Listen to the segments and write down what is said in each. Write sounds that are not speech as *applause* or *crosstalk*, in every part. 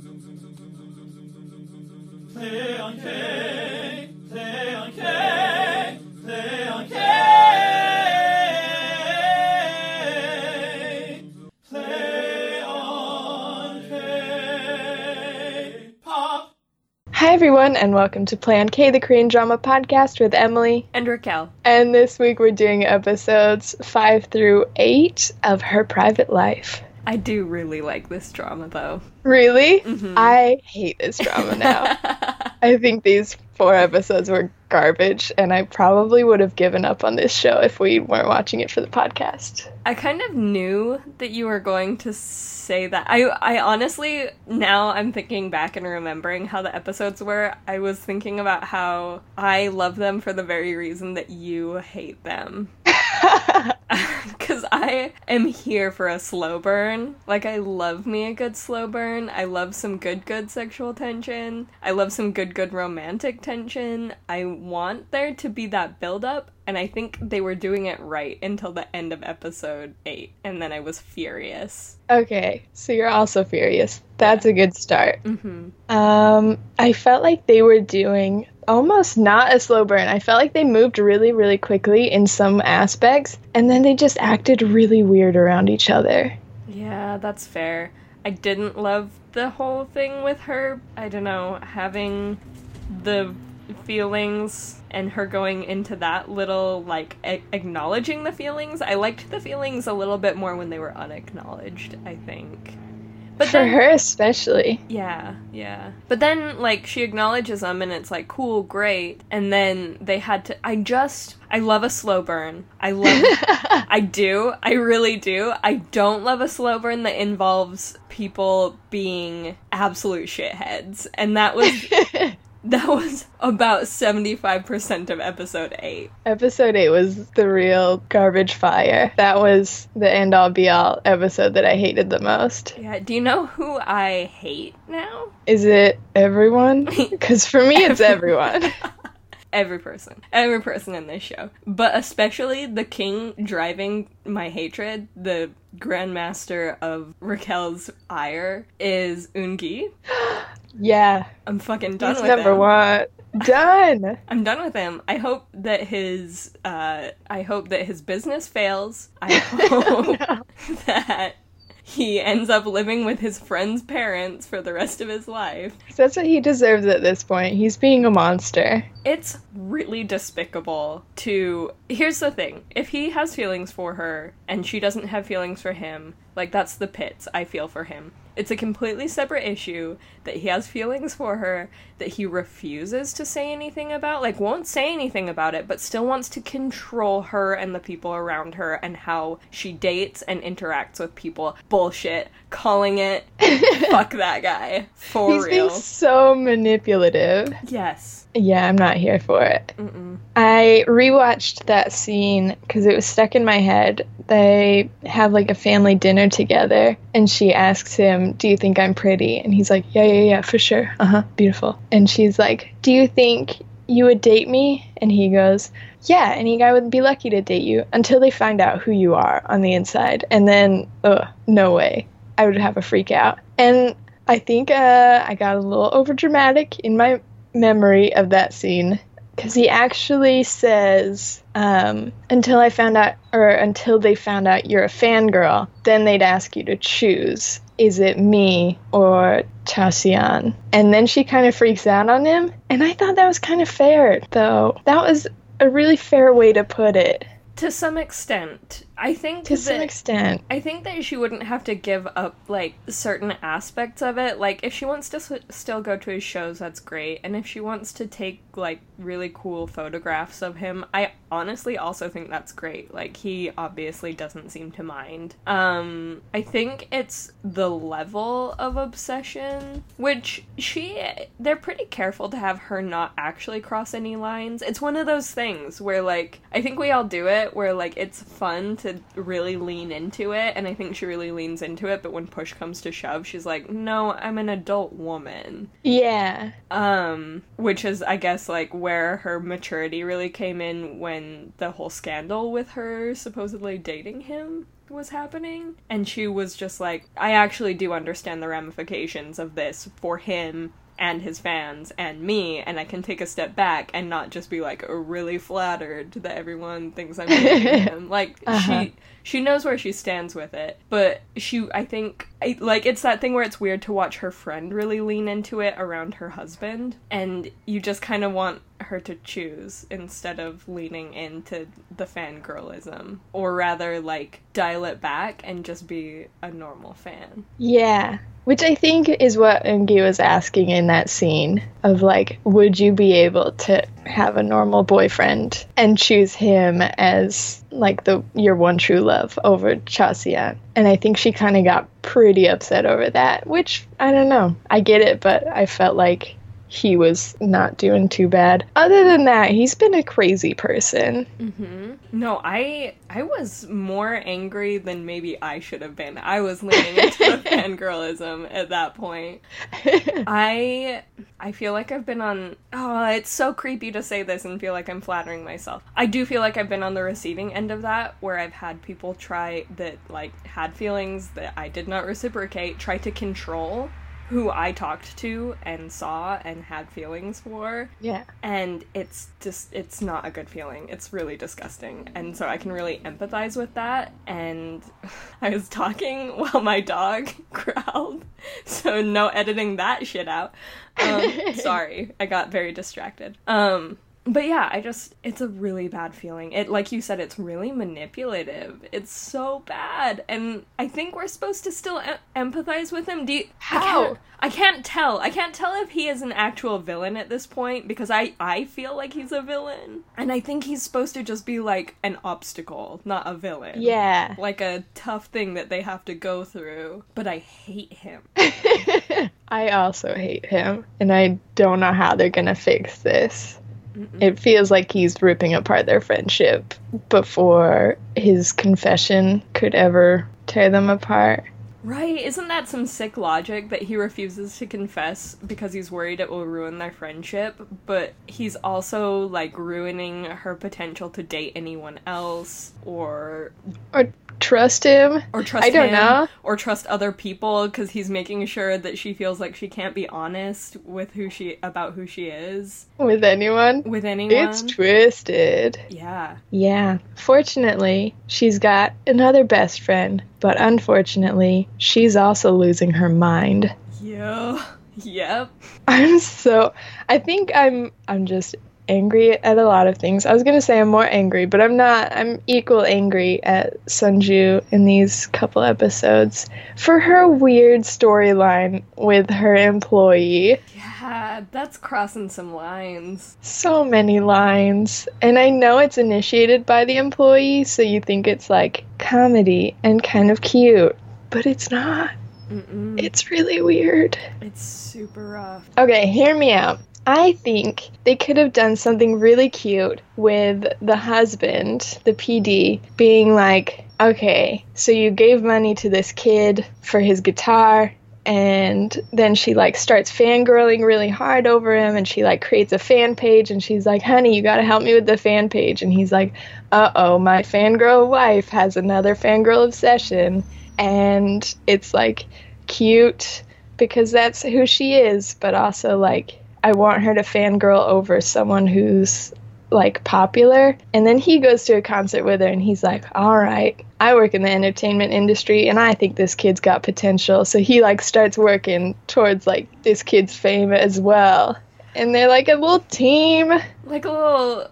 Hi, everyone, and welcome to Play on K, the Korean drama podcast with Emily. And Raquel. And this week we're doing episodes 5 through 8 of Her Private Life. I do really like this drama though. Really? Mhm. I hate this drama now. *laughs* I think these four episodes were garbage, and I probably would have given up on this show if we weren't watching it for the podcast. I kind of knew that you were going to say that. I I honestly now I'm thinking back and remembering how the episodes were. I was thinking about how I love them for the very reason that you hate them. *laughs* Cuz I am here for a slow burn. Like I love me a good slow burn. I love some good good sexual tension. I love some good good romantic tension. I want there to be that build up and I think they were doing it right until the end of episode 8 and then I was furious. okay, so you're also furious. That's a good start. Mhm. Um, I felt like they were doing almost not a slow burn. I felt like they moved really, really quickly in some aspects, and then they just acted really weird around each other. Yeah, that's fair. I didn't love the whole thing with her. I don't know, having the feelings and her going into that little like a- acknowledging the feelings. I liked the feelings a little bit more when they were unacknowledged, I think. But For then, her, especially. yeah, yeah. But then like she acknowledges them and it's like cool, great. And then they had to I just I love a slow burn. I love *laughs* I do. I really do. I don't love a slow burn that involves people being absolute shitheads. And that was *laughs* that was about 75% of episode 8. episode 8 was the real garbage fire. That was the end all be all episode that I hated the most. Yeah, do you know who I hate now? Is it everyone? *laughs* Because for me, it's everyone. *laughs* *laughs* Every person. Every person in this show. But especially the king driving my hatred, the grandmaster of Raquel's ire is Ungi. *gasps* *gasps* *gasps* yeah, I'm fucking done he's with number him. one. Done. *laughs* I'm done with him. I hope that his uh I hope that his business fails. I *laughs* hope *laughs* No. that he ends up living with his friend's parents for the rest of his life. That's what he deserves at this point. He's being a monster. It's really despicable to Here's the thing. If he has feelings for her and she doesn't have feelings for him, like that's the pits I feel for him. It's a completely separate issue that he has feelings for her that he refuses to say anything about, like won't say anything about it, but still wants to control her and the people around her and how she dates and interacts with people. Bullshit. Calling it *laughs* fuck that guy. For He's real. being so manipulative. Yes. Yeah, I'm not here for it. Mm-mm. I rewatched that scene because it was stuck in my head. They have like a family dinner together, and she asks him, Do you think I'm pretty? And he's like, Yeah, yeah, yeah, for sure. Uh huh, beautiful. And she's like, Do you think you would date me? And he goes, Yeah, any guy would be lucky to date you until they find out who you are on the inside. And then, ugh, no way. I would have a freak out. And I think uh, I got a little overdramatic in my memory of that scene because he actually says um, until i found out or until they found out you're a fangirl then they'd ask you to choose is it me or Chaseon? And then she kind of freaks out on him. And I thought that was kind of fair, though. That was a really fair way to put it, To some extent. I think to that, some extent. I think that she wouldn't have to give up like certain aspects of it. Like if she wants to s- still go to his shows, that's great. And if she wants to take like really cool photographs of him, I honestly also think that's great. Like he obviously doesn't seem to mind. Um I think it's the level of obsession which she they're pretty careful to have her not actually cross any lines. It's one of those things where like I think we all do it where like it's fun to really lean into it and I think she really leans into it but when push comes to shove she's like no I'm an adult woman Yeah. um which is I guess like where her maturity really came in when the whole scandal with her supposedly dating him was happening. And she was just like, I actually do understand the ramifications of this for him and his fans and me, and I can take a step back and not just be like really flattered that everyone thinks I'm *laughs* dating him. Like Uh-huh. she she knows where she stands with it, but she I think I, like it's that thing where it's weird to watch her friend really lean into it around her husband, and you just kind of want her to choose instead of leaning into the fangirlism, or rather like dial it back and just be a normal fan. Yeah. Which I think is what Ungi was asking in that scene of like, would you be able to have a normal boyfriend and choose him as like the your one true love over Chasia? And I think she kind of got pretty upset over that, which I don't know. I get it, but I felt like he was not doing too bad. Other than that, he's been a crazy person. Mm-hmm. No, I I was more angry than maybe I should have been. I was leaning into the *laughs* fangirlism at that point. I I feel like I've been on oh, it's so creepy to say this and feel like I'm flattering myself. I do feel like I've been on the receiving end of that where I've had people try that like had feelings that I did not reciprocate, try to control who I talked to and saw and had feelings for. Yeah. and it's just it's not a good feeling. It's really disgusting. And so i can really empathize with that. And *laughs* i was talking *laughs* while my dog *laughs* growled. So no editing that shit out. Um, sorry. I got very distracted. Um but yeah i just it's a really bad feeling. It like you said it's really manipulative. It's so bad. And i think we're supposed to still em- empathize with him. Do you, I How? can't, I can't tell. I can't tell if he is an actual villain at this point because i i feel like he's a villain. And i think he's supposed to just be like an obstacle not a villain. Yeah. like a tough thing that they have to go through. But i hate him. *laughs* I also hate him, and I don't know how they're gonna fix this. It feels like he's ripping apart their friendship before his confession could ever tear them apart. Right, isn't that some sick logic that he refuses to confess because he's worried it will ruin their friendship, but he's also like ruining her potential to date anyone else or Or trust him? or trust I don't him know. or trust other people because he's making sure that she feels like she can't be honest with who she about who she is With anyone? with anyone. It's twisted. yeah. Yeah. Fortunately, she's got another best friend, but unfortunately, she's also losing her mind. Yeah. *laughs* Yep. I'm so I think I'm I'm just angry at a lot of things. I was gonna say I'm more angry, but I'm not. I'm equal angry at Sunju in these couple episodes for her weird storyline with her employee. Yeah, that's crossing some lines. So many lines. And I know it's initiated by the employee, so you think it's like comedy and kind of cute. But it's not. Mm-mm. It's really weird. It's super rough. Okay, hear me out. I think they could have done something really cute with the husband, the PD, being like, okay, so you gave money to this kid for his guitar, and then she like starts fangirling really hard over him, and she like creates a fan page, and she's like, honey, you gotta help me with the fan page. And he's like, uh oh, my fangirl wife has another fangirl obsession. And it's like cute because that's who she is, but also like I want her to fangirl over someone who's like popular. And then he goes to a concert with her and he's like, All right, I work in the entertainment industry and I think this kid's got potential. So he like starts working towards like this kid's fame as well. And they're like a little team. Like a little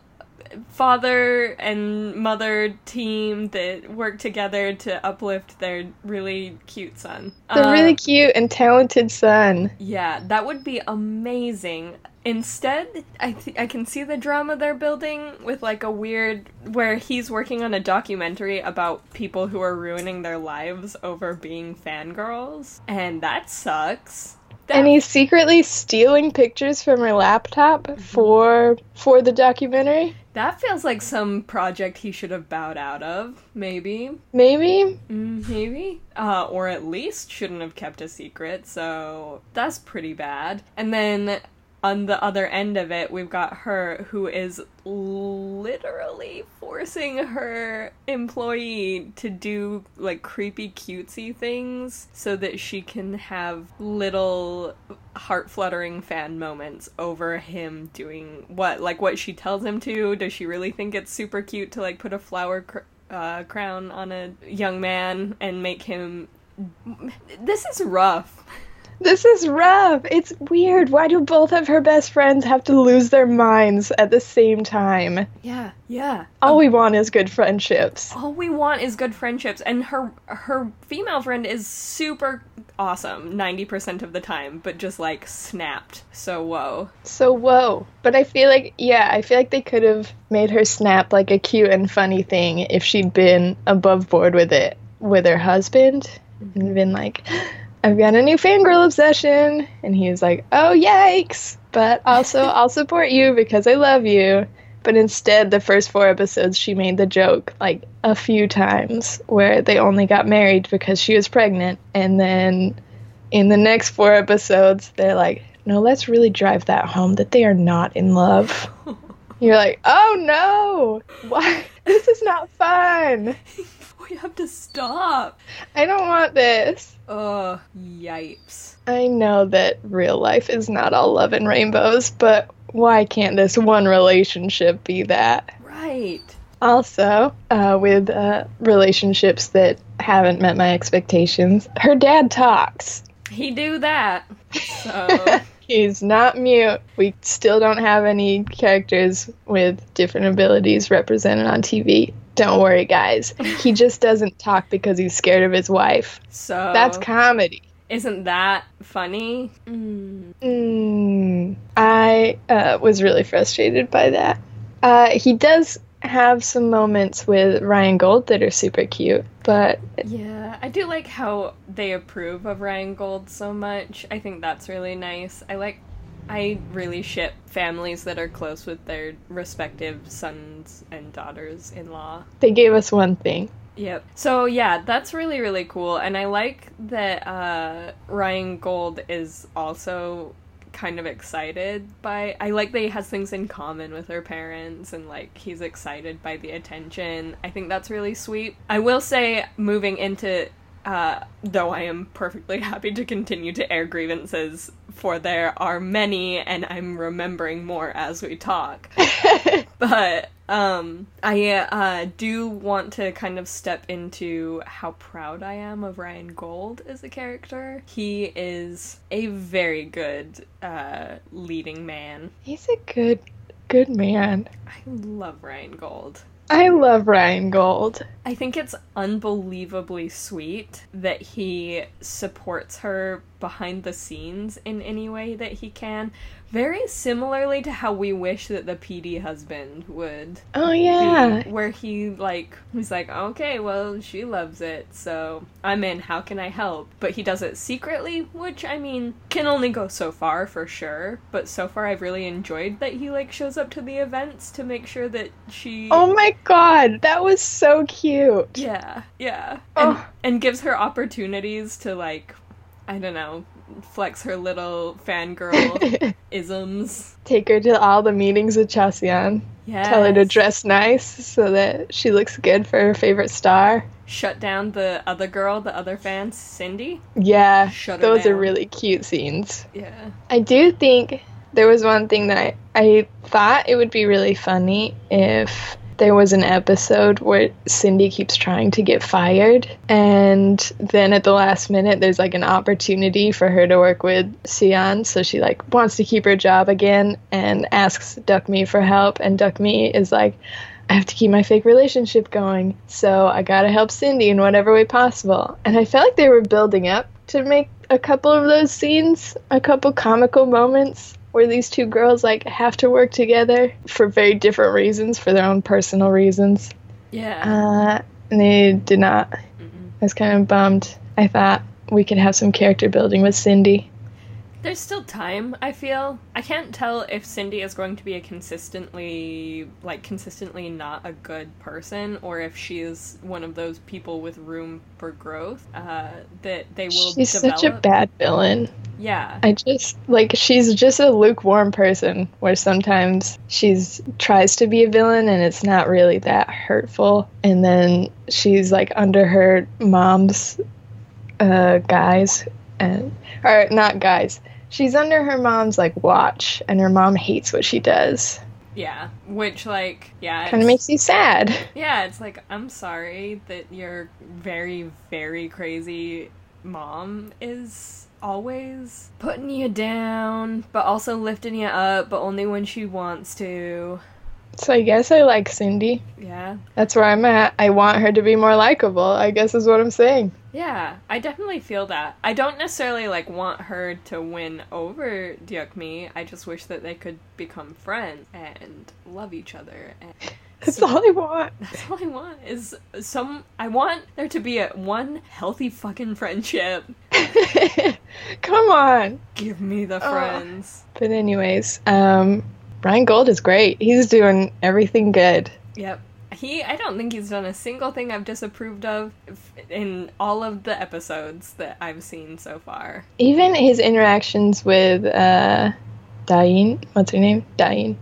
father and mother team that work together to uplift their really cute son. The Uh, really cute and talented son. Yeah, that would be amazing. Instead, I th- I can see the drama they're building with like a weird where he's working on a documentary about people who are ruining their lives over being fangirls, and that sucks. That- And he's secretly stealing pictures from her laptop for for the documentary. That feels like some project he should have bowed out of, maybe. Maybe. Mm, maybe. Uh, or at least shouldn't have kept a secret, so that's pretty bad. And then on the other end of it, we've got her who is literally forcing her employee to do like creepy cutesy things so that she can have little heart fluttering fan moments over him doing what like what she tells him to. Does she really think it's super cute to like put a flower cr- uh, crown on a young man and make him this is rough This is rough. It's weird. Why do both of her best friends have to lose their minds at the same time? yeah yeah All um, we want is good friendships. all we want is good friendships and her her female friend is super awesome 90% of the time but just like snapped so whoa So whoa. But I feel like yeah, I feel like they could have made her snap like a cute and funny thing if she'd been above board with it with her husband mm-hmm. and been like, I've got a new fangirl obsession and he's like, Oh yikes. But also *laughs* I'll support you because I love you. But instead the first four episodes she made the joke like a few times where they only got married because she was pregnant and then in the next four episodes, they're like, no, let's really drive that home that they are not in love. *laughs* You're like, oh no, why? *laughs* This is not fun. We have to stop I don't want this. Ugh, yipes. I know that real life is not all love and rainbows, but why can't this one relationship be that? Right. Also, uh, with uh, relationships that haven't met my expectations, her dad talks. He do that. So *laughs* He's not mute. We still don't have any characters with different abilities represented on TV. Don't worry, guys. He just *laughs* doesn't talk because he's scared of his wife. so That's comedy. isn't that funny? Mm. Mm, I uh, was really frustrated by that. Uh, he does have some moments with Ryan Gold that are super cute, but Yeah, I do like how they approve of Ryan Gold so much. I think that's really nice. I like I really ship families that are close with their respective sons and daughters in law. they gave us one thing. Yep. So yeah, that's really really cool, and I like that uh, Ryan Gold is also kind of excited by. I like that he has things in common with her parents, and like he's excited by the attention. I think that's really sweet. I will say, moving into. Uh, though I am perfectly *laughs* happy to continue to air grievances, for there are many, and I'm remembering more as we talk. *laughs* But um i uh do want to kind of step into how proud i am of ryan gold as a character. He is a very good uh leading man. He's a good, good man. i love ryan gold I love Ryan Gold. I think it's unbelievably sweet that he supports her behind the scenes in any way that he can. Very similarly to how we wish that the PD husband would Oh be, yeah. where he like he's like okay well she loves it so i'm in how can i help but he does it secretly which i mean can only go so far for sure but so far i've really enjoyed that he like shows up to the events to make sure that she Oh my god, that was so cute. yeah yeah and, Oh. and gives her opportunities to like i don't know flex her little fangirl *laughs* isms Take her to all the meetings with Chaseon. yeah Tell her to dress nice so that she looks good for her favorite star. shut down the other girl the other fan cindy Yeah, Shut those are really cute scenes. yeah I do think there was one thing that I, I thought it would be really funny if there was an episode where Cindy keeps trying to get fired, and then at the last minute, there's like an opportunity for her to work with Sion, so she like wants to keep her job again and asks Duck Me for help, and Duck Me is like, I have to keep my fake relationship going, so I gotta help Cindy in whatever way possible. And I felt like they were building up to make a couple of those scenes, a couple comical moments where these two girls like have to work together for very different reasons, for their own personal reasons. yeah Uh, and they did not. Mm-mm. I was kind of bummed. I thought we could have some character building with Cindy. There's still time, I feel. I can't tell if Cindy is going to be a consistently, like, consistently not a good person, or if she is one of those people with room for growth uh, that they will She's develop. such a bad villain. yeah. I just like she's just a lukewarm person where sometimes she's tries to be a villain and it's not really that hurtful and then she's like under her mom's uh guys and *laughs* or not guys. She's under her mom's like watch and her mom hates what she does. Yeah. Which, like, yeah. Kind of makes you sad. Yeah, it's like, I'm sorry that your very, very crazy mom is always putting you down, but also lifting you up, but only when she wants to. So I guess I like Cindy. Yeah. That's where I'm at. I want her to be more likable. I guess is what I'm saying. Yeah, I definitely feel that. I don't necessarily like want her to win over Dyukmi. I just wish that they could become friends and love each other. And *laughs* That's all I want. *laughs* that's all I want is some. I want there to be a one healthy fucking friendship. *laughs* Come on. Give me the Oh. friends. But anyways, um Ryan Gold is great. He's doing everything good. Yep. He, I don't think he's done a single thing I've disapproved of in all of the episodes that I've seen so far. Even his interactions with uh Dain, what's her name? Dain,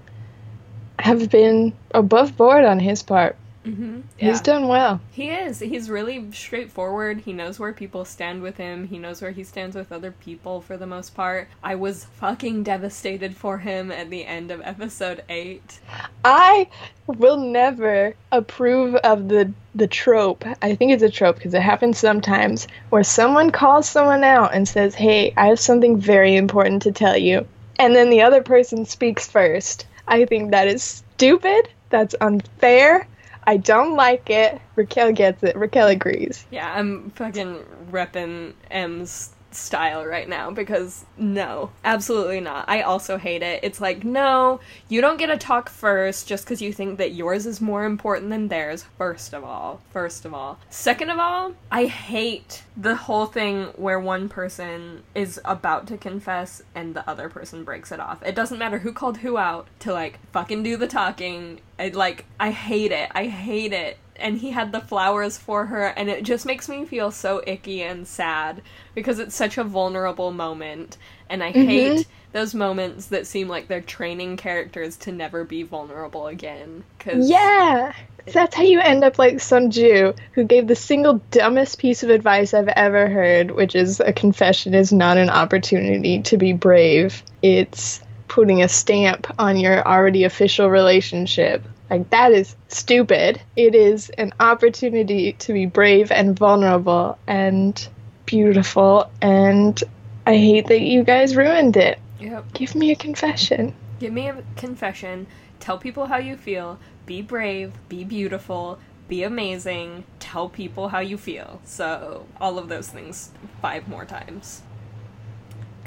have been above board on his part. Mm-hmm. He's done well. He is. He's really straightforward. He knows where people stand with him. He knows where he stands with other people for the most part. I was fucking devastated for him at the end of episode 8. I will never approve of the the trope. I think it's a trope because it happens sometimes where someone calls someone out and says, "Hey, I have something very important to tell you," and then the other person speaks first. I think that is stupid. That's unfair. I don't like it. Raquel gets it. Raquel agrees. Yeah, I'm fucking repping M's style right now because no, absolutely not. I also hate it. It's like, no, you don't get to talk first just because you think that yours is more important than theirs, first of all. First of all. Second of all, I hate the whole thing where one person is about to confess and the other person breaks it off. It doesn't matter who called who out to like fucking do the talking. I like I hate it. I hate it and he had the flowers for her and it just makes me feel so icky and sad because it's such a vulnerable moment and i mm-hmm. hate those moments that seem like they're training characters to never be vulnerable again cuz Yeah. That's how you end up like Sunju, who gave the single dumbest piece of advice I've ever heard, which is a confession is not an opportunity to be brave. It's putting a stamp on your already official relationship. Like, that is stupid. It is an opportunity to be brave and vulnerable and beautiful, and I hate that you guys ruined it. yep Give me a confession. give me a confession tell people how you feel be brave be beautiful be amazing tell people how you feel so all of those things five more times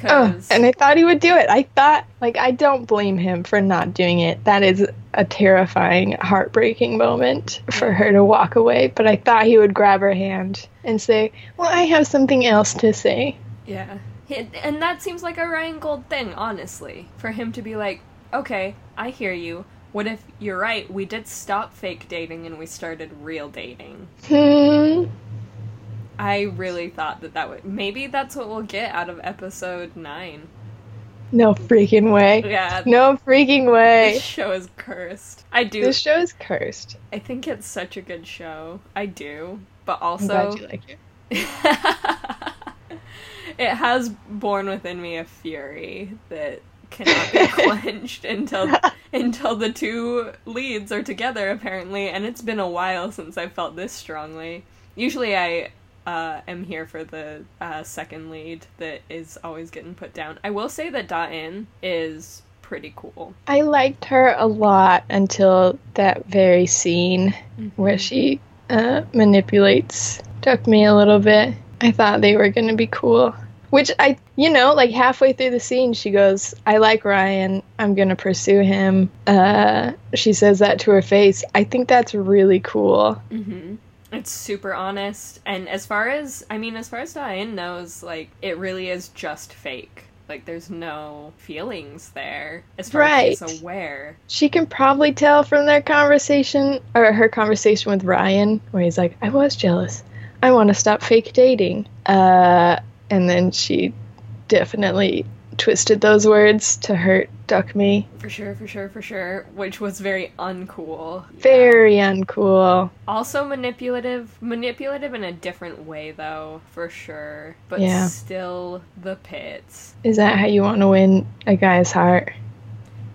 Oh, and I thought he would do it. I thought, like, I don't blame him for not doing it. That is a terrifying, heartbreaking moment for her to walk away. But I thought he would grab her hand and say, Well, I have something else to say. Yeah. And that seems like a Ryan Gold thing, honestly. For him to be like, okay, I hear you. What if you're right? We did stop fake dating and we started real dating. Hmm. I really thought that that would. Maybe that's what we'll get out of episode 9. No freaking way. Yeah. No freaking way. This show is cursed. I do. This show is cursed. I think it's such a good show. I do. But I'm also. glad you like it. *laughs* it has born within me a fury that cannot be *laughs* quenched until until the two leads are together apparently and it's been a while since i felt this strongly usually i uh, am here for the uh, second lead that is always getting put down i will say that da-in is pretty cool I liked her a lot until that very scene where she uh, manipulates took me a little bit. I thought they were gonna be cool. Which I, you know, like halfway through the scene, she goes, "I like Ryan. I'm gonna pursue him." Uh, she says that to her face. I think that's really cool. hmm It's super honest, and as far as I mean, as far as Diane knows, like it really is just fake. Like there's no feelings there as far as Right. she's aware. She can probably tell from their conversation or her conversation with Ryan, where he's like, "I was jealous. I want to stop fake dating." Uh, and then she definitely twisted those words to hurt Duck Me. For sure, for sure, for sure. Which was very uncool. Very uncool. Also manipulative. Manipulative in a different way though, for sure. But Yeah. still the pits. Is that how you want to win a guy's heart?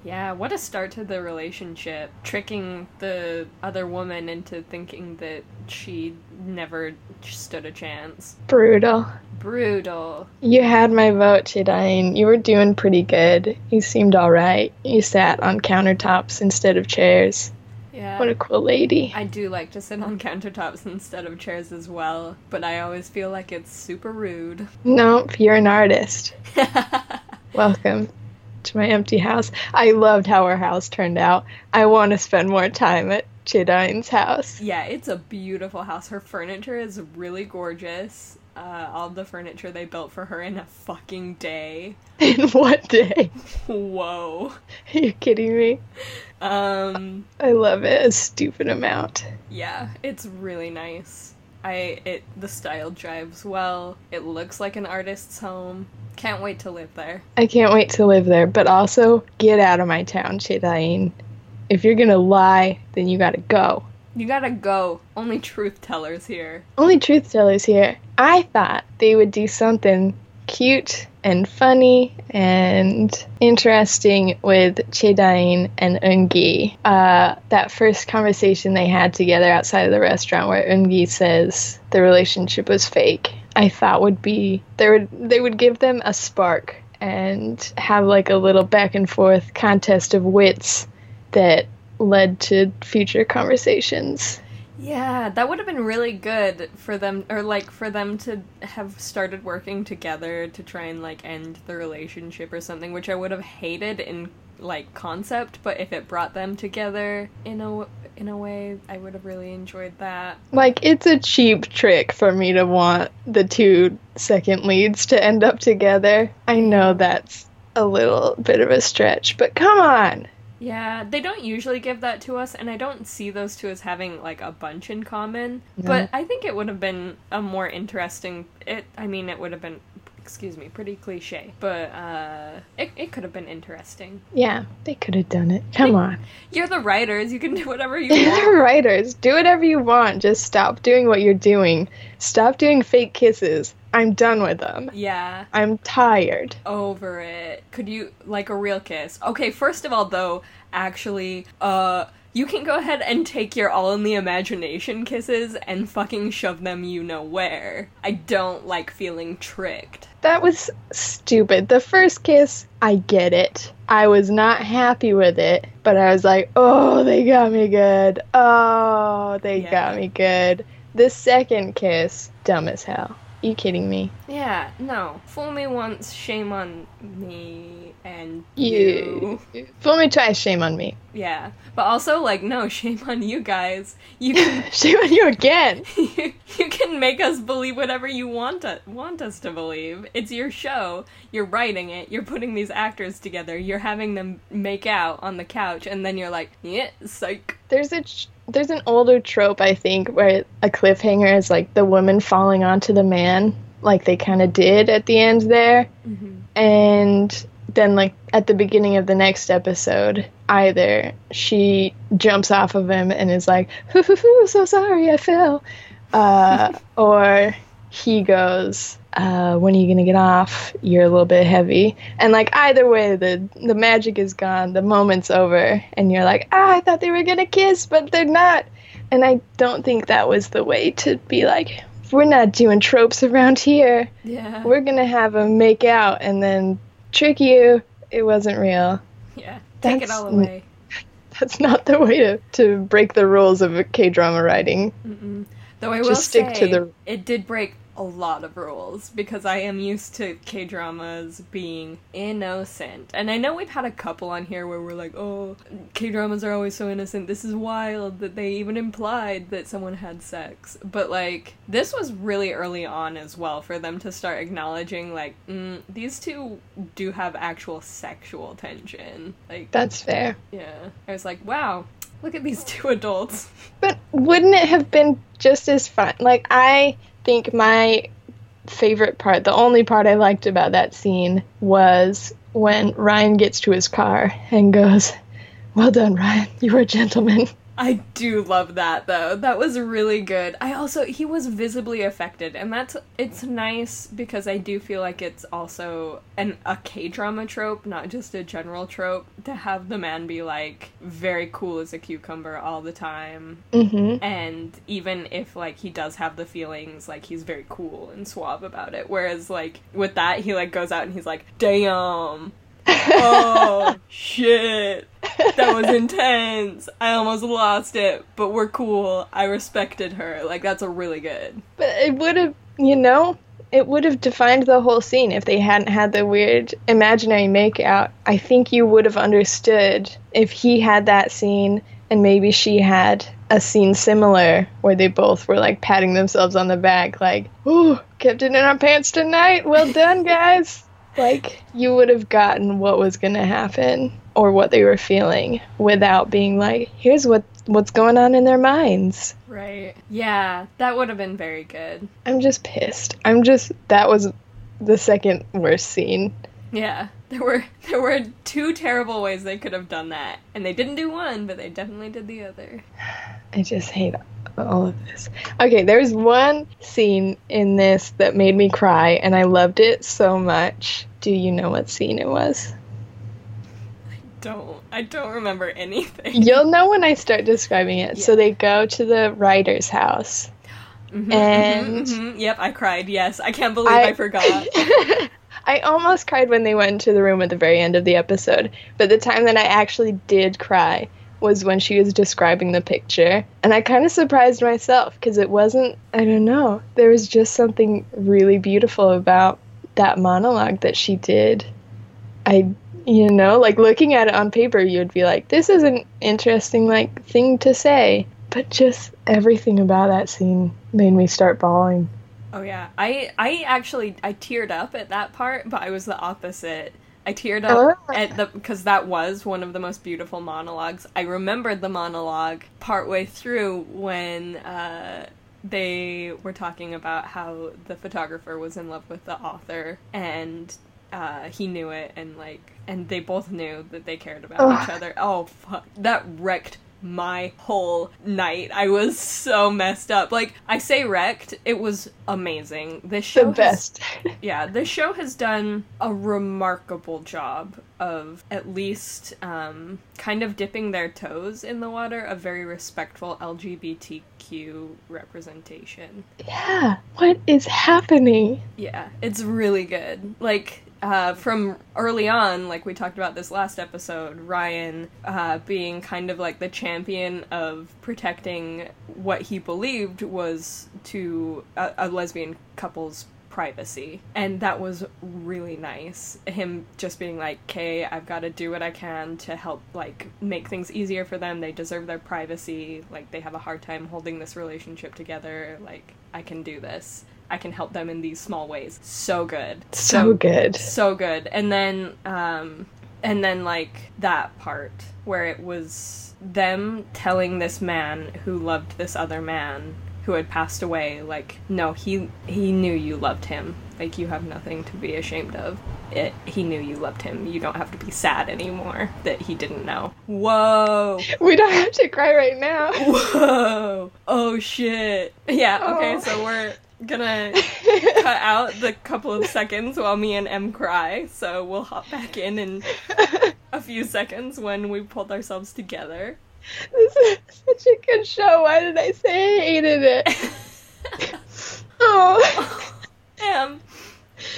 Yeah, what a start to the relationship. Tricking the other woman into thinking that she never stood a chance. Brutal. Brutal. You had my vote, Chidain. You were doing pretty good. You seemed alright. You sat on countertops instead of chairs. Yeah. What a cool lady. I do like to sit on countertops instead of chairs as well, but I always feel like it's super rude. Nope, you're an artist. *laughs* Welcome to my empty house. I loved how our house turned out. I want to spend more time at Chidain's house. yeah, it's a beautiful house. Her furniture is really gorgeous. Uh, all the furniture they built for her in a fucking day. *laughs* In what day? Whoa. Are you kidding me? Um, I love it a stupid amount. yeah, it's really nice. I it the style drives well. It looks like an artist's home. Can't wait to live there. I can't wait to live there, but also get out of my town, Chidain. If you're gonna lie, then you gotta go. You gotta go. Only truth tellers here. Only truth tellers here. I thought they would do something cute and funny and interesting with Chedain and Ungi. Uh, that first conversation they had together outside of the restaurant where Ungi says the relationship was fake. I thought would be they would they would give them a spark and have like a little back and forth contest of wits that led to future conversations. Yeah, that would have been really good for them, or like for them to have started working together to try and like end the relationship or something, which I would have hated in like concept, but if it brought them together in a in a way, I would have really enjoyed that. Like, it's a cheap trick for me to want the two second leads to end up together. I know that's a little bit of a stretch, but come on! Yeah, they don't usually give that to us, and I don't see those two as having like a bunch in common. No. But I think it would have been a more interesting. It, I mean, it would have been, excuse me, pretty cliche, but uh, it it could have been interesting. Yeah, they could have done it. Come on. You're the writers. You can do whatever you *laughs* want. writers. Do whatever you want. Just stop doing what you're doing. Stop doing fake kisses. I'm done with them. yeah, I'm tired. over it. Could you like a real kiss? Okay, first of all, though, actually, uh. You can go ahead and take your all in the imagination kisses and fucking shove them you know where. I don't like feeling tricked. That was stupid. The first kiss, I get it. I was not happy with it, but I was like, oh, they got me good. Oh, they Yeah. got me good. The second kiss, dumb as hell. You kidding me? Yeah, no. Fool me once, shame on me and you. You. Fool me twice, shame on me. Yeah. But also, like, no, *laughs* shame on you guys. You *laughs* can shame on you again. *laughs* you, you can make us believe whatever you want to, want us to believe. It's your show. You're writing it. You're putting these actors together. You're having them make out on the couch, and then you're like, yeah, psych. There's a ch- there's an older trope I think where a cliffhanger is like the woman falling onto the man, like they kind of did at the end there, and then like at the beginning of the next episode, either she jumps off of him and is like, "Hoo hoo hoo, so sorry, I fell," uh, *laughs* or he goes, uh, "When are you gonna get off? You're a little bit heavy." And like either way, the the magic is gone, the moment's over, and you're like, "Ah, I thought they were gonna kiss, but they're not." And I don't think that was the way to be like, "We're not doing tropes around here. Yeah. We're gonna have them make out and then trick you." It wasn't real. yeah. Take it all away. *laughs* That's not the way to, to break the rules of K drama writing. Mm-mm. Though I will Just stick say, to the- it did break a lot of rules because I am used to K dramas being innocent. And I know we've had a couple on here where we're like, oh, K dramas are always so innocent. This is wild that they even implied that someone had sex. But like, this was really early on as well for them to start acknowledging, like, mm, these two do have actual sexual tension. Like, That's fair. yeah. I was like, wow, look at these two adults. But wouldn't it have been just as fun? Like, I think my favorite part, the only part I liked about that scene was when Ryan gets to his car and goes, Well done, Ryan. You were a gentleman. *laughs* I do love that though. That was really good. I also he was visibly affected and that's it's nice because I do feel like it's also an a K-drama trope, not just a general trope to have the man be like very cool as a cucumber all the time. Mm-hmm. And even if like he does have the feelings, like he's very cool and suave about it. Whereas like with that he like goes out and he's like, "Damn. Oh shit." that was intense. I almost lost it, but we're cool. I respected her. Like that's a really good. But it would have, you know, it would have defined the whole scene if they hadn't had the weird imaginary makeout. I think you would have understood if he had that scene and maybe she had a scene similar where they both were like patting themselves on the back, like, ooh, kept it in our pants tonight. Well done, guys. Like, you would have gotten what was going to happen or what they were feeling without being like, here's what what's going on in their minds. Right. Yeah, that would have been very good. I'm just pissed. I'm just that was the second worst scene. Yeah. There were *laughs* there were two terrible ways they could have done that. And they didn't do one, but they definitely did the other. I just hate all of this. Okay, there's one scene in this that made me cry and I loved it so much. Do you know what scene it was? I don't I don't remember anything. You'll know when I start describing it. So they go to the writer's house. Mhm, and- mhm, mhm. yep, I cried. Yes, I can't believe I, forgot. *laughs* I almost cried when they went into the room at the very end of the episode, but the time that I actually did cry was when she was describing the picture. And I kind of surprised myself because it wasn't, I don't know, there was just something really beautiful about that monologue that she did. I, you know, like looking at it on paper, you'd be like, this is an interesting, like, thing to say. But just everything about that scene made me start bawling. Oh yeah, I I actually I teared up at that part, but I was the opposite. I teared up Oh. at the because that was one of the most beautiful monologues. I remembered the monologue partway through when uh, they were talking about how the photographer was in love with the author and uh, he knew it and like and they both knew that they cared about each other. Oh fuck, that wrecked my whole night. I was so messed up. Like I say wrecked, it was amazing. This show The has- best. *laughs* yeah, the show has done a remarkable job of at least um, kind of dipping their toes in the water of very respectful LGBTQ representation. Yeah, what is happening? Yeah, it's really good. Like, uh, from early on, like we talked about this last episode, Ryan uh, being kind of like the champion of protecting what he believed was to a, a lesbian couple's privacy. And that was really nice. Him just being like, okay, I've got to do what I can to help, like, make things easier for them. They deserve their privacy. Like, they have a hard time holding this relationship together. Like, I can do this. I can help them in these small ways. So good. So good. So good. And then um and then like that part where it was them telling this man who loved this other man who had passed away like no he he knew you loved him like you have nothing to be ashamed of it he knew you loved him you don't have to be sad anymore that he didn't know whoa We don't have to cry right now. whoa oh shit yeah okay Oh. so we're gonna *laughs* cut out the couple of seconds while me and Em cry. So we'll hop back in in a few seconds when we pulled ourselves together. this is such a good show. Why did I say I hated it? *laughs* Oh. Em,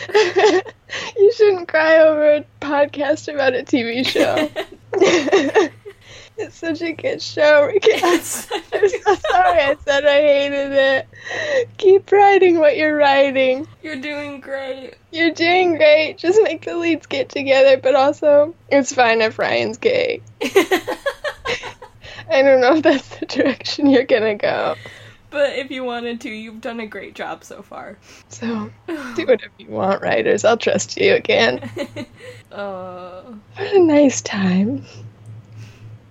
*laughs* you shouldn't cry over a podcast about a TV show. It's such a good show. Ricky. *laughs* *laughs* I'm so sorry I said I hated it. Keep writing what you're writing. You're doing great. You're doing great. Just make the leads get together, but also, it's fine if Ryan's gay. *laughs* I don't know if that's the direction you're gonna go. but if you wanted to, you've done a great job so far. So, do whatever you want, writers. I'll trust you again. uh, What a nice time.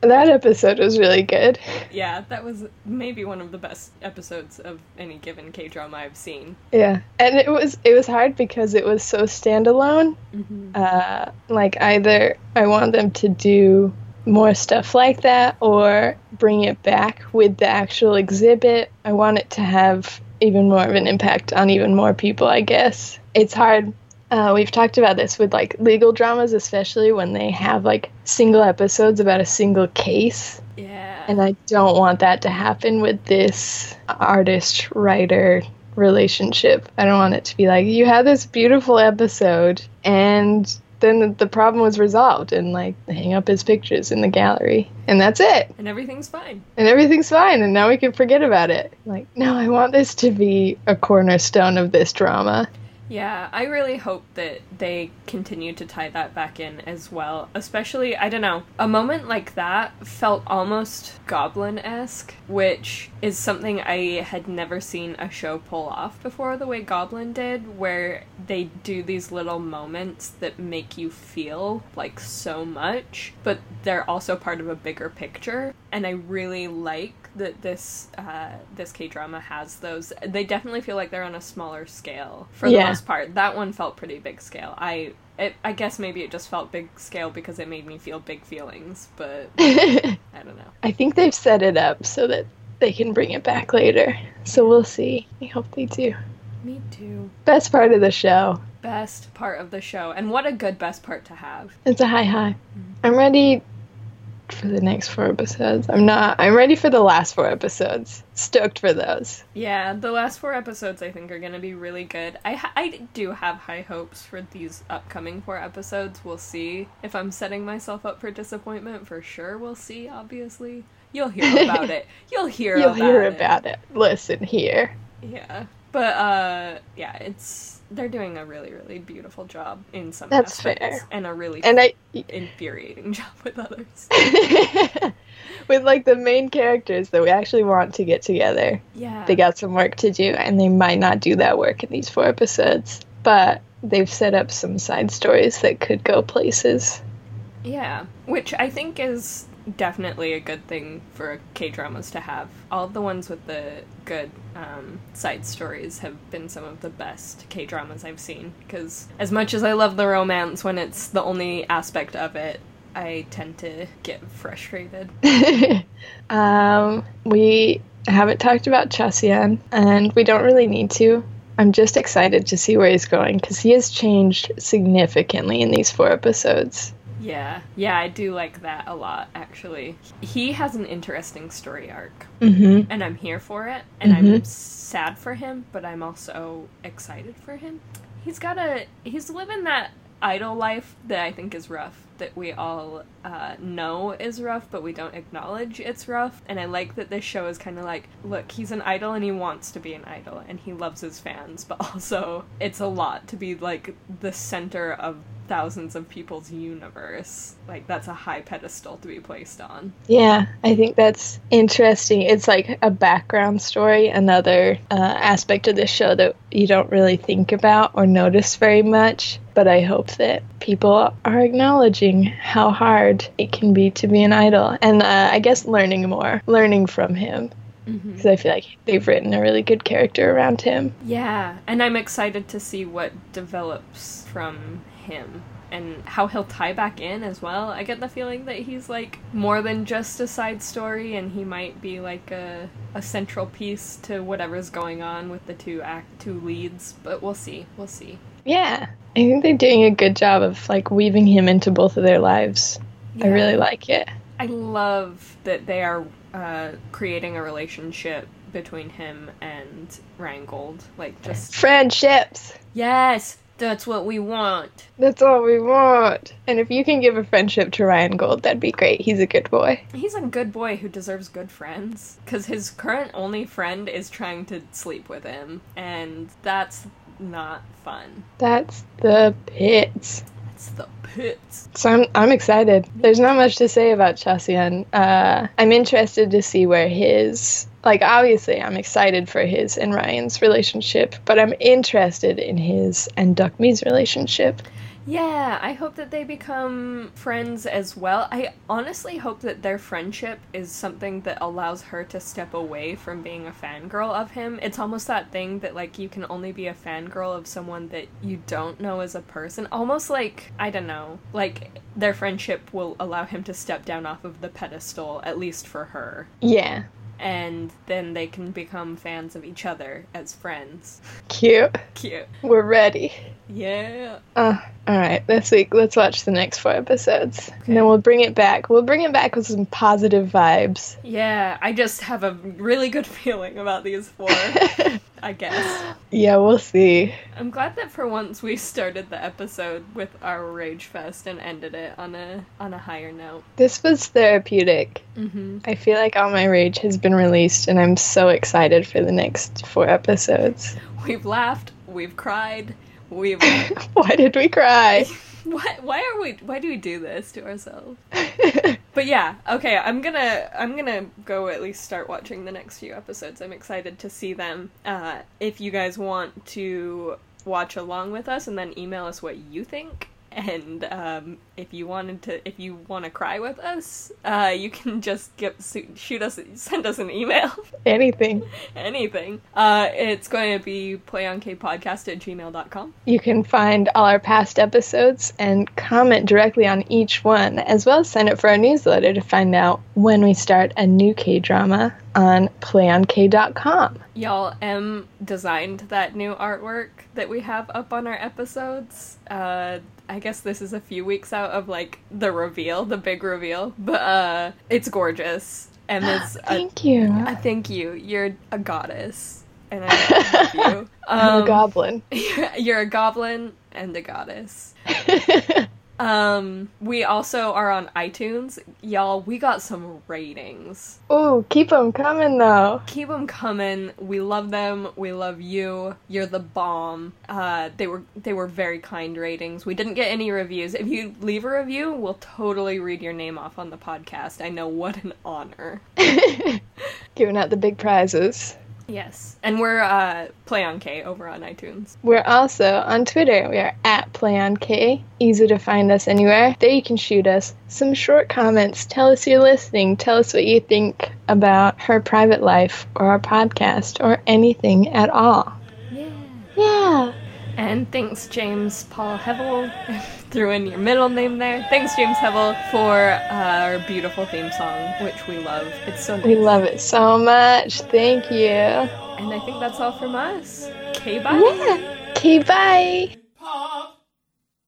That episode was really good. yeah, that was maybe one of the best episodes of any given K drama I've seen. Yeah, and it was it was hard because it was so standalone. Uh, like either I want them to do more stuff like that or bring it back with the actual exhibit. I want it to have even more of an impact on even more people. I guess it's hard. Uh, we've talked about this with like legal dramas, especially when they have like single episodes about a single case. Yeah. And I don't want that to happen with this artist writer relationship. I don't want it to be like, you had this beautiful episode, and then the problem was resolved, and like, hang up his pictures in the gallery, and that's it. and everything's fine. And everything's fine, and now we can forget about it. Like, no, I want this to be a cornerstone of this drama. Yeah, I really hope that they continue to tie that back in as well. Especially, I don't know, a moment like that felt almost goblin esque, which is something I had never seen a show pull off before the way Goblin did, where they do these little moments that make you feel like so much, but they're also part of a bigger picture. And I really like that this uh, this K drama has those. They definitely feel like they're on a smaller scale for the Yeah. most part. That one felt pretty big scale. I it, I guess maybe it just felt big scale because it made me feel big feelings, but I *laughs* I don't know. I think they've set it up so that they can bring it back later. So we'll see. I hope they do. Me too. Best part of the show. Best part of the show, and what a good best part to have. It's a high high. I'm ready for the next four episodes. I'm not. I'm ready for the last four episodes. Stoked for those. Yeah, the last four episodes I think are going to be really good. I ha- I do have high hopes for these upcoming four episodes. We'll see if I'm setting myself up for disappointment. For sure, we'll see. Obviously, you'll hear about *laughs* it. You'll hear. You'll about hear it. about it. Listen here. Yeah, but uh, yeah, it's they're doing a really really beautiful job in some That's aspects, fair. and a really And I, *laughs* infuriating job with others. *laughs* with like the main characters that we actually want to get together, Yeah, they got some work to do, and they might not do that work in these four episodes. But they've set up some side stories that could go places. Yeah, which I think is definitely a good thing for K dramas to have. All the ones with the good um, side stories have been some of the best K dramas I've seen. Because as much as I love the romance, when it's the only aspect of it, I tend to get frustrated. *laughs* um, we haven't talked about Cha Si-an, and we don't really need to. I'm just excited to see where he's going because he has changed significantly in these four episodes. Yeah, yeah, I do like that a lot, actually. He has an interesting story arc, Mm-hmm. and I'm here for it, and I'm sad for him, but I'm also excited for him. He's got a he's living that idol life that I think is rough, that we all uh, know is rough, but we don't acknowledge it's rough. And I like that this show is kind of like, look, he's an idol and he wants to be an idol, and he loves his fans, but *laughs* also it's a lot to be like the center of thousands of people's universe. Like that's a high pedestal to be placed on. Yeah, I think that's interesting. It's like a background story, another uh, aspect of this show that you don't really think about or notice very much. But I hope that people are acknowledging how hard it can be to be an idol, and uh, I guess learning more, learning from him, because I feel like they've written a really good character around him. Yeah, and I'm excited to see what develops from him and how he'll tie back in as well. I get the feeling that he's like more than just a side story and he might be like a a central piece to whatever's going on with the two act two leads, but we'll see. We'll see. Yeah, I think they're doing a good job of like weaving him into both of their lives. I really like it. I love that they are uh, creating a relationship between him and Ryan Gold. Like just Friendships. Yes, That's what we want. That's all we want. And if you can give a friendship to Ryan Gold, that'd be great. He's a good boy. He's a good boy who deserves good friends. Because his current only friend is trying to sleep with him, and that's not fun. That's the pits. The pits. So I'm I'm excited. There's not much to say about Cha Si-an. Uh, I'm interested to see where his like obviously I'm excited for his and Ryan's relationship, but I'm interested in his and Deok-mi's relationship. Yeah, I hope that they become friends as well. I honestly hope that their friendship is something that allows her to step away from being a fangirl of him. It's almost that thing that, like, you can only be a fangirl of someone that you don't know as a person. Almost like, I don't know, like, their friendship will allow him to step down off of the pedestal, at least for her. Yeah, And then they can become fans of each other as friends. cute. Cute. We're ready. Yeah. Uh, all right, this week let's watch the next four episodes, and then we'll bring it back. We'll bring it back with some positive vibes. Yeah, I just have a really good *laughs* feeling about these four, I guess. *laughs* Yeah, we'll see. I'm glad that for once we started the episode with our rage fest and ended it on a on a higher note. This was therapeutic. Mm-hmm. I feel like all my rage has been released, and I'm so excited for the next four episodes. We've laughed, we've cried, we've *laughs* Why did we cry? *laughs* why why are we why do we do this to ourselves? *laughs* But yeah, okay, I'm gonna I'm gonna go at least start watching the next few episodes. I'm excited to see them. Uh, if you guys want to watch along with us and then email us what you think. And um, if you wanted to, if you want to cry with us, uh, you can *laughs* just get shoot us, send us an email, *laughs* Anything. anything. Uh, it's going to be playonkpodcast at gmail.com. You can find all our past episodes and comment directly on each one, as well as sign up for our newsletter to find out when we start a new K drama on playonk.com. Y'all, M designed that new artwork that we have up on our episodes. Uh, I guess this is a few weeks out of like the reveal, the big reveal, but uh, it's gorgeous. M *gasps* is a, Thank you. uh, thank you. You're a goddess, and I *laughs* love you. I'm Um, a goblin. *laughs* You're a goblin and a goddess. *laughs* Um, we also are on iTunes. Y'all, we got some ratings. Ooh, keep them coming though. keep them coming. We love them. We love you. You're the bomb. Uh, they were they were very kind ratings. We didn't get any reviews. If you leave a review, we'll totally read your name off on the podcast. I know what an honor. *laughs* Giving out the big prizes. Yes, and we're uh, Play on K over on iTunes. We're also on Twitter. We are at Play on K. Easy to find us anywhere. There you can shoot us some short comments. Tell us you're listening. Tell us what you think about her private life or our podcast or anything at all. Yeah. Yeah. And thanks, James Paul Hevel. *laughs* Threw in your middle name there. Thanks, James Hevel, for uh, our beautiful theme song, which we love. It's so nice. We love it so much. Thank you. And I think that's all from us. Okay, bye. Yeah. Okay, bye.